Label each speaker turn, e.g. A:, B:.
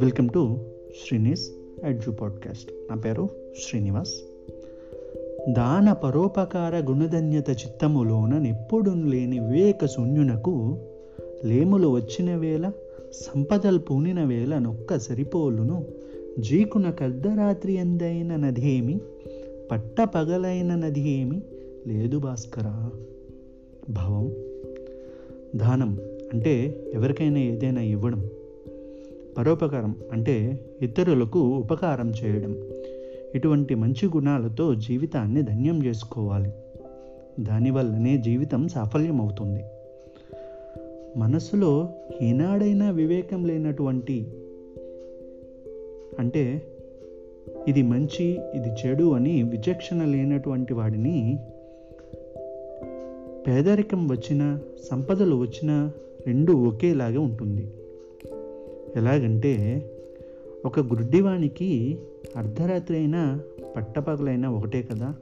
A: Welcome to Srinis edge podcast నా పేరు శ్రీనివాస్. దాన పరోపకార గుణధన్యత చిత్తములోన నెప్పుడు లేని వివేక శూన్యునకు లేములు వచ్చిన వేళ సంపదలు పూనిన వేళ నొక్క సరిపోలును. జీకున కర్ధరాత్రి ఎందైన నదేమి పట్ట పగలైన నది ఏమి లేదు భాస్కరా. భావం దానం అంటే ఎవరికైనా ఏదైనా ఇవ్వడం పరోపకారం అంటే ఇతరులకు ఉపకారం చేయడం. ఇటువంటి మంచి గుణాలతో జీవితాన్ని ధన్యం చేసుకోవాలి. దానివల్లనే జీవితం సాఫల్యం అవుతుంది మనసులో ఏనాడైనా వివేకం లేనటువంటి అంటే ఇది మంచి ఇది చెడు అని విచక్షణ లేనటువంటి వాడిని పేదరికం వచ్చినా సంపదలు వచ్చినా రెండు ఒకేలాగా ఉంటుంది. ఎలాగంటే ఒక గుడ్డివానికి అర్ధరాత్రి అయినా పట్టపగలైనా ఒకటే కదా?